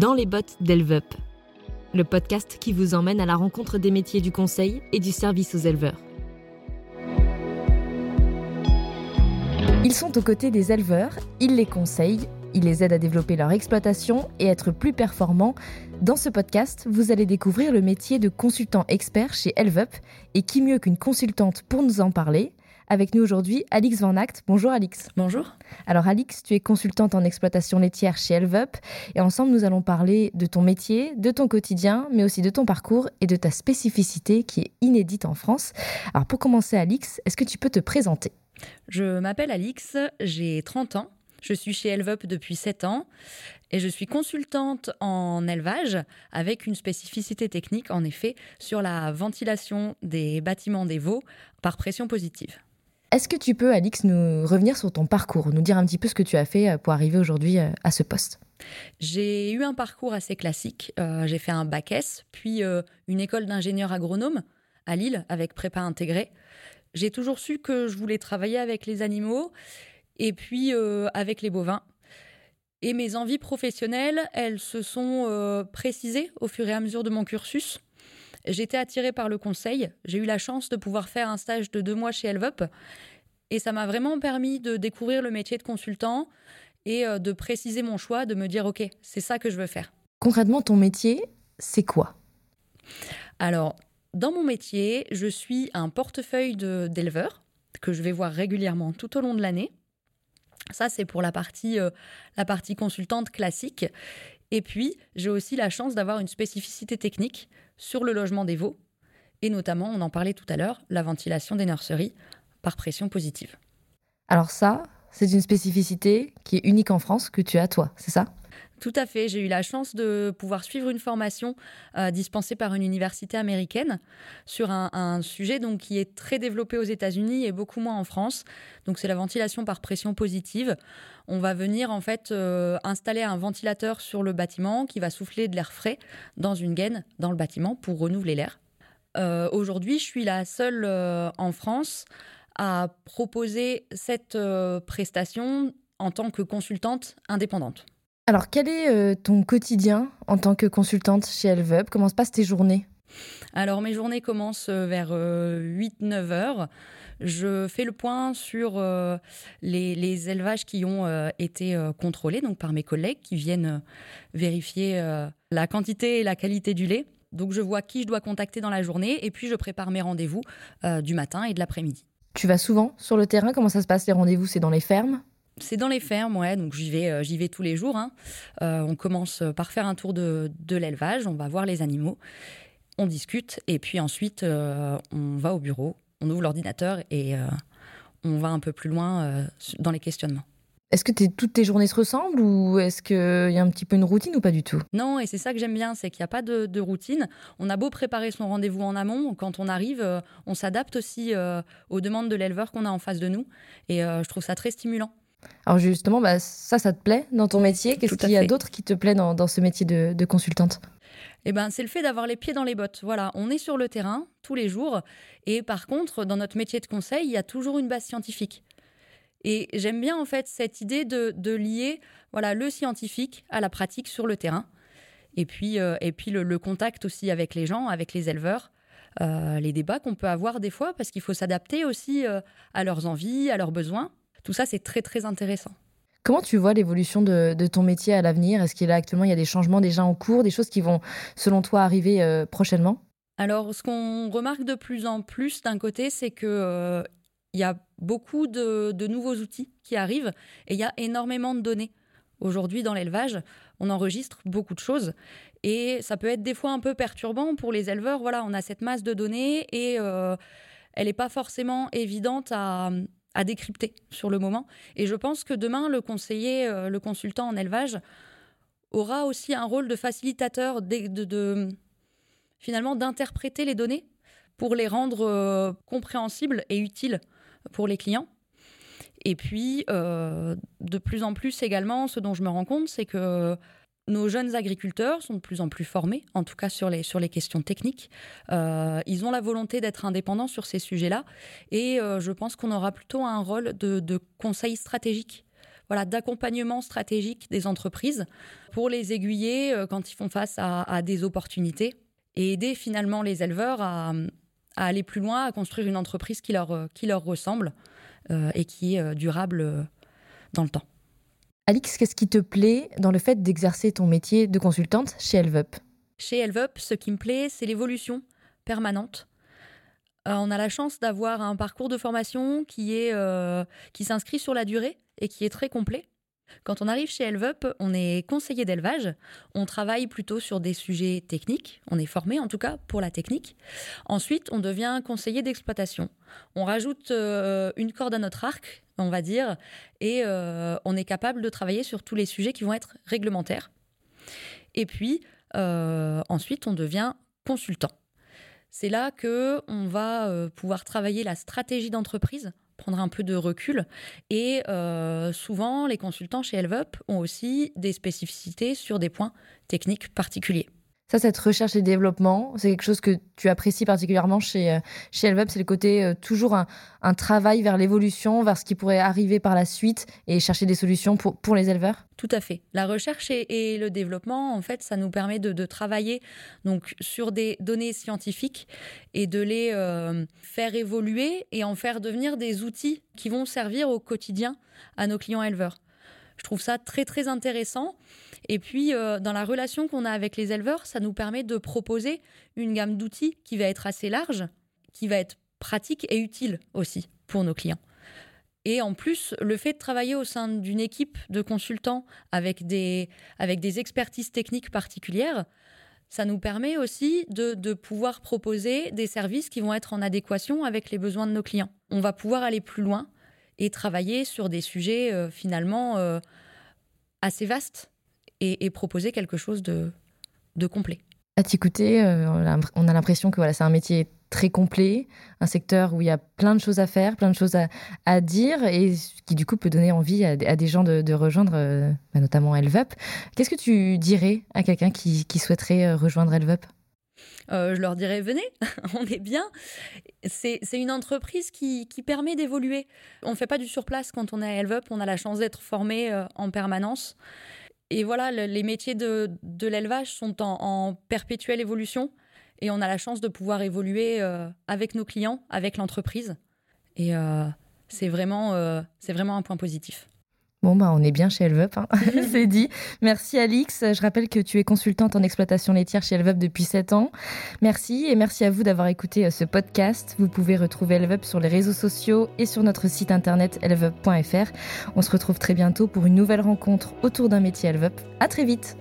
Dans les bottes d'Elveup, le podcast qui vous emmène à la rencontre des métiers du conseil et du service aux éleveurs. Ils sont aux côtés des éleveurs, ils les conseillent, ils les aident à développer leur exploitation et être plus performants. Dans ce podcast, vous allez découvrir le métier de consultant expert chez Elvup et qui mieux qu'une consultante pour nous en parler avec nous aujourd'hui, Alix Van Act. Bonjour Alix. Bonjour. Alors Alix, tu es consultante en exploitation laitière chez Elvup et ensemble nous allons parler de ton métier, de ton quotidien, mais aussi de ton parcours et de ta spécificité qui est inédite en France. Alors pour commencer Alix, est-ce que tu peux te présenter? Je m'appelle Alix, j'ai 30 ans. Je suis chez Elvup depuis 7 ans et je suis consultante en élevage avec une spécificité technique en effet sur la ventilation des bâtiments des veaux par pression positive. Est-ce que tu peux, Alix, nous revenir sur ton parcours, nous dire un petit peu ce que tu as fait euh, pour arriver aujourd'hui euh, à ce poste? J'ai eu un parcours assez classique. Euh, j'ai fait un bac S, puis une école d'ingénieur agronome à Lille avec prépa intégrée. J'ai toujours su que je voulais travailler avec les animaux et puis avec les bovins. Et mes envies professionnelles, elles se sont précisées au fur et à mesure de mon cursus. J'étais attirée par le conseil. J'ai eu la chance de pouvoir faire un stage de deux mois chez Elvup. Et ça m'a vraiment permis de découvrir le métier de consultant et euh, de préciser mon choix, de me dire, OK, c'est ça que je veux faire. Concrètement, ton métier, c'est quoi? Alors, dans mon métier, je suis un portefeuille d'éleveurs que je vais voir régulièrement tout au long de l'année. Ça, c'est pour la partie, euh, la partie consultante classique. Et puis, j'ai aussi la chance d'avoir une spécificité technique sur le logement des veaux, et notamment, on en parlait tout à l'heure, la ventilation des nurseries par pression positive. Alors ça, c'est une spécificité qui est unique en France que tu as toi, c'est ça? Tout à fait. J'ai eu la chance de pouvoir suivre une formation euh, dispensée par une université américaine sur un, sujet donc, qui est très développé aux États-Unis et beaucoup moins en France. Donc, c'est la ventilation par pression positive. On va venir en fait euh, installer un ventilateur sur le bâtiment qui va souffler de l'air frais dans une gaine dans le bâtiment pour renouveler l'air. Euh, aujourd'hui, je suis la seule en France à proposer cette prestation en tant que consultante indépendante. Alors, quel est euh, ton quotidien en tant que consultante chez Elveup Comment se passent tes journées? Alors mes journées commencent euh, vers 8-9 euh, heures. Je fais le point sur les, élevages qui ont été contrôlés donc par mes collègues qui viennent vérifier la quantité et la qualité du lait. Donc je vois qui je dois contacter dans la journée et puis je prépare mes rendez-vous du matin et de l'après-midi. Tu vas souvent sur le terrain? Comment ça se passe les rendez-vous? C'est dans les fermes? C'est dans les fermes, ouais, donc j'y vais, euh, j'y vais tous les jours. Hein. Euh, on commence par faire un tour de, l'élevage, on va voir les animaux, on discute, et puis ensuite euh, on va au bureau, on ouvre l'ordinateur et on va un peu plus loin dans les questionnements. Est-ce que toutes tes journées se ressemblent ou est-ce qu'il y a un petit peu une routine ou pas du tout? Non, et c'est ça que j'aime bien, c'est qu'il n'y a pas de, routine. On a beau préparer son rendez-vous en amont, quand on arrive, on s'adapte aussi aux demandes de l'éleveur qu'on a en face de nous. Et je trouve ça très stimulant. Alors justement, bah, ça, ça te plaît dans ton métier? Qu'est-ce qu'il y a d'autre qui te plaît dans, ce métier de, consultante? Eh ben, c'est le fait d'avoir les pieds dans les bottes. Voilà, on est sur le terrain tous les jours, et par contre, dans notre métier de conseil, il y a toujours une base scientifique. Et j'aime bien en fait cette idée de, lier voilà le scientifique à la pratique sur le terrain, et puis euh, et puis le, contact aussi avec les gens, avec les éleveurs. Euh, les débats qu'on peut avoir des fois parce qu'il faut s'adapter aussi euh, à leurs envies, à leurs besoins. Tout ça, c'est très, très intéressant. Comment tu vois l'évolution de, ton métier à l'avenir? Est-ce qu'il y a actuellement il y a des changements déjà en cours, des choses qui vont, selon toi, arriver euh, prochainement? Alors, ce qu'on remarque de plus en plus d'un côté, c'est que euh, il y a beaucoup de, nouveaux outils qui arrivent et il y a énormément de données. Aujourd'hui, dans l'élevage, on enregistre beaucoup de choses et ça peut être des fois un peu perturbant pour les éleveurs. Voilà, on a cette masse de données et euh, elle n'est pas forcément évidente à, à décrypter sur le moment. Et je pense que demain, le conseiller, euh, le consultant en élevage aura aussi un rôle de facilitateur, de, finalement d'interpréter les données pour les rendre euh, compréhensibles et utiles pour les clients. Et puis, euh, de plus en plus également, ce dont je me rends compte, c'est que nos jeunes agriculteurs sont de plus en plus formés, en tout cas sur les, sur les questions techniques. Euh, ils ont la volonté d'être indépendants sur ces sujets-là. Et euh, je pense qu'on aura plutôt un rôle de, conseil stratégique. voilà, d'accompagnement stratégique des entreprises pour les aiguiller quand ils font face à, des opportunités et aider finalement les éleveurs à, aller plus loin, à construire une entreprise qui leur, qui leur ressemble et qui est durable dans le temps. Alix, qu'est-ce qui te plaît dans le fait d'exercer ton métier de consultante chez Elvup? Chez Elvup, ce qui me plaît, c'est l'évolution permanente. Euh, on a la chance d'avoir un parcours de formation qui est euh, qui s'inscrit sur la durée et qui est très complet. Quand on arrive chez Elvup, on est conseiller d'élevage. On travaille plutôt sur des sujets techniques. On est formé en tout cas pour la technique. Ensuite, on devient conseiller d'exploitation. On rajoute euh, une corde à notre arc, on va dire, et euh, on est capable de travailler sur tous les sujets qui vont être réglementaires. Et puis, euh, ensuite, on devient consultant. C'est là que on va pouvoir travailler la stratégie d'entreprise prendre un peu de recul. Et euh, souvent, les consultants chez Elvup ont aussi des spécificités sur des points techniques particuliers. Ça, cette recherche et développement, c'est quelque chose que tu apprécies particulièrement chez, euh, chez Elvup. C'est le côté euh, toujours un, travail vers l'évolution, vers ce qui pourrait arriver par la suite et chercher des solutions pour, pour les éleveurs? Tout à fait. La recherche et, le développement, en fait, ça nous permet de, travailler donc, sur des données scientifiques et de les euh, faire évoluer et en faire devenir des outils qui vont servir au quotidien à nos clients éleveurs. Je trouve ça très très intéressant. Et puis, euh, dans la relation qu'on a avec les éleveurs, ça nous permet de proposer une gamme d'outils qui va être assez large, qui va être pratique et utile aussi pour nos clients. Et en plus, le fait de travailler au sein d'une équipe de consultants avec des, avec des expertises techniques particulières, ça nous permet aussi de, de, pouvoir proposer des services qui vont être en adéquation avec les besoins de nos clients. On va pouvoir aller plus loin et travailler sur des sujets euh, finalement euh, assez vastes et, proposer quelque chose de, complet. À t'écouter, euh, on a l'impression que voilà, c'est un métier très complet, un secteur où il y a plein de choses à faire, plein de choses à, dire et qui du coup peut donner envie à, des gens de, rejoindre bah, notamment Elvup. Qu'est-ce que tu dirais à quelqu'un qui, qui souhaiterait rejoindre Elvup euh, je leur dirais venez, on est bien. C'est une entreprise qui, permet d'évoluer. On ne fait pas du surplace quand on est à Elvup, on a la chance d'être formé euh, en permanence. Et voilà, les métiers de, l'élevage sont en, perpétuelle évolution et on a la chance de pouvoir évoluer euh, avec nos clients, avec l'entreprise. Et c'est vraiment, c'est vraiment un point positif. Bon, bah, on est bien chez Elvup, hein. c'est dit. Merci Alix. Je rappelle que tu es consultante en exploitation laitière chez Elvup depuis 7 ans. Merci et merci à vous d'avoir écouté euh, ce podcast. Vous pouvez retrouver Elvup sur les réseaux sociaux et sur notre site internet elvup.fr. On se retrouve très bientôt pour une nouvelle rencontre autour d'un métier Elvup. À très vite.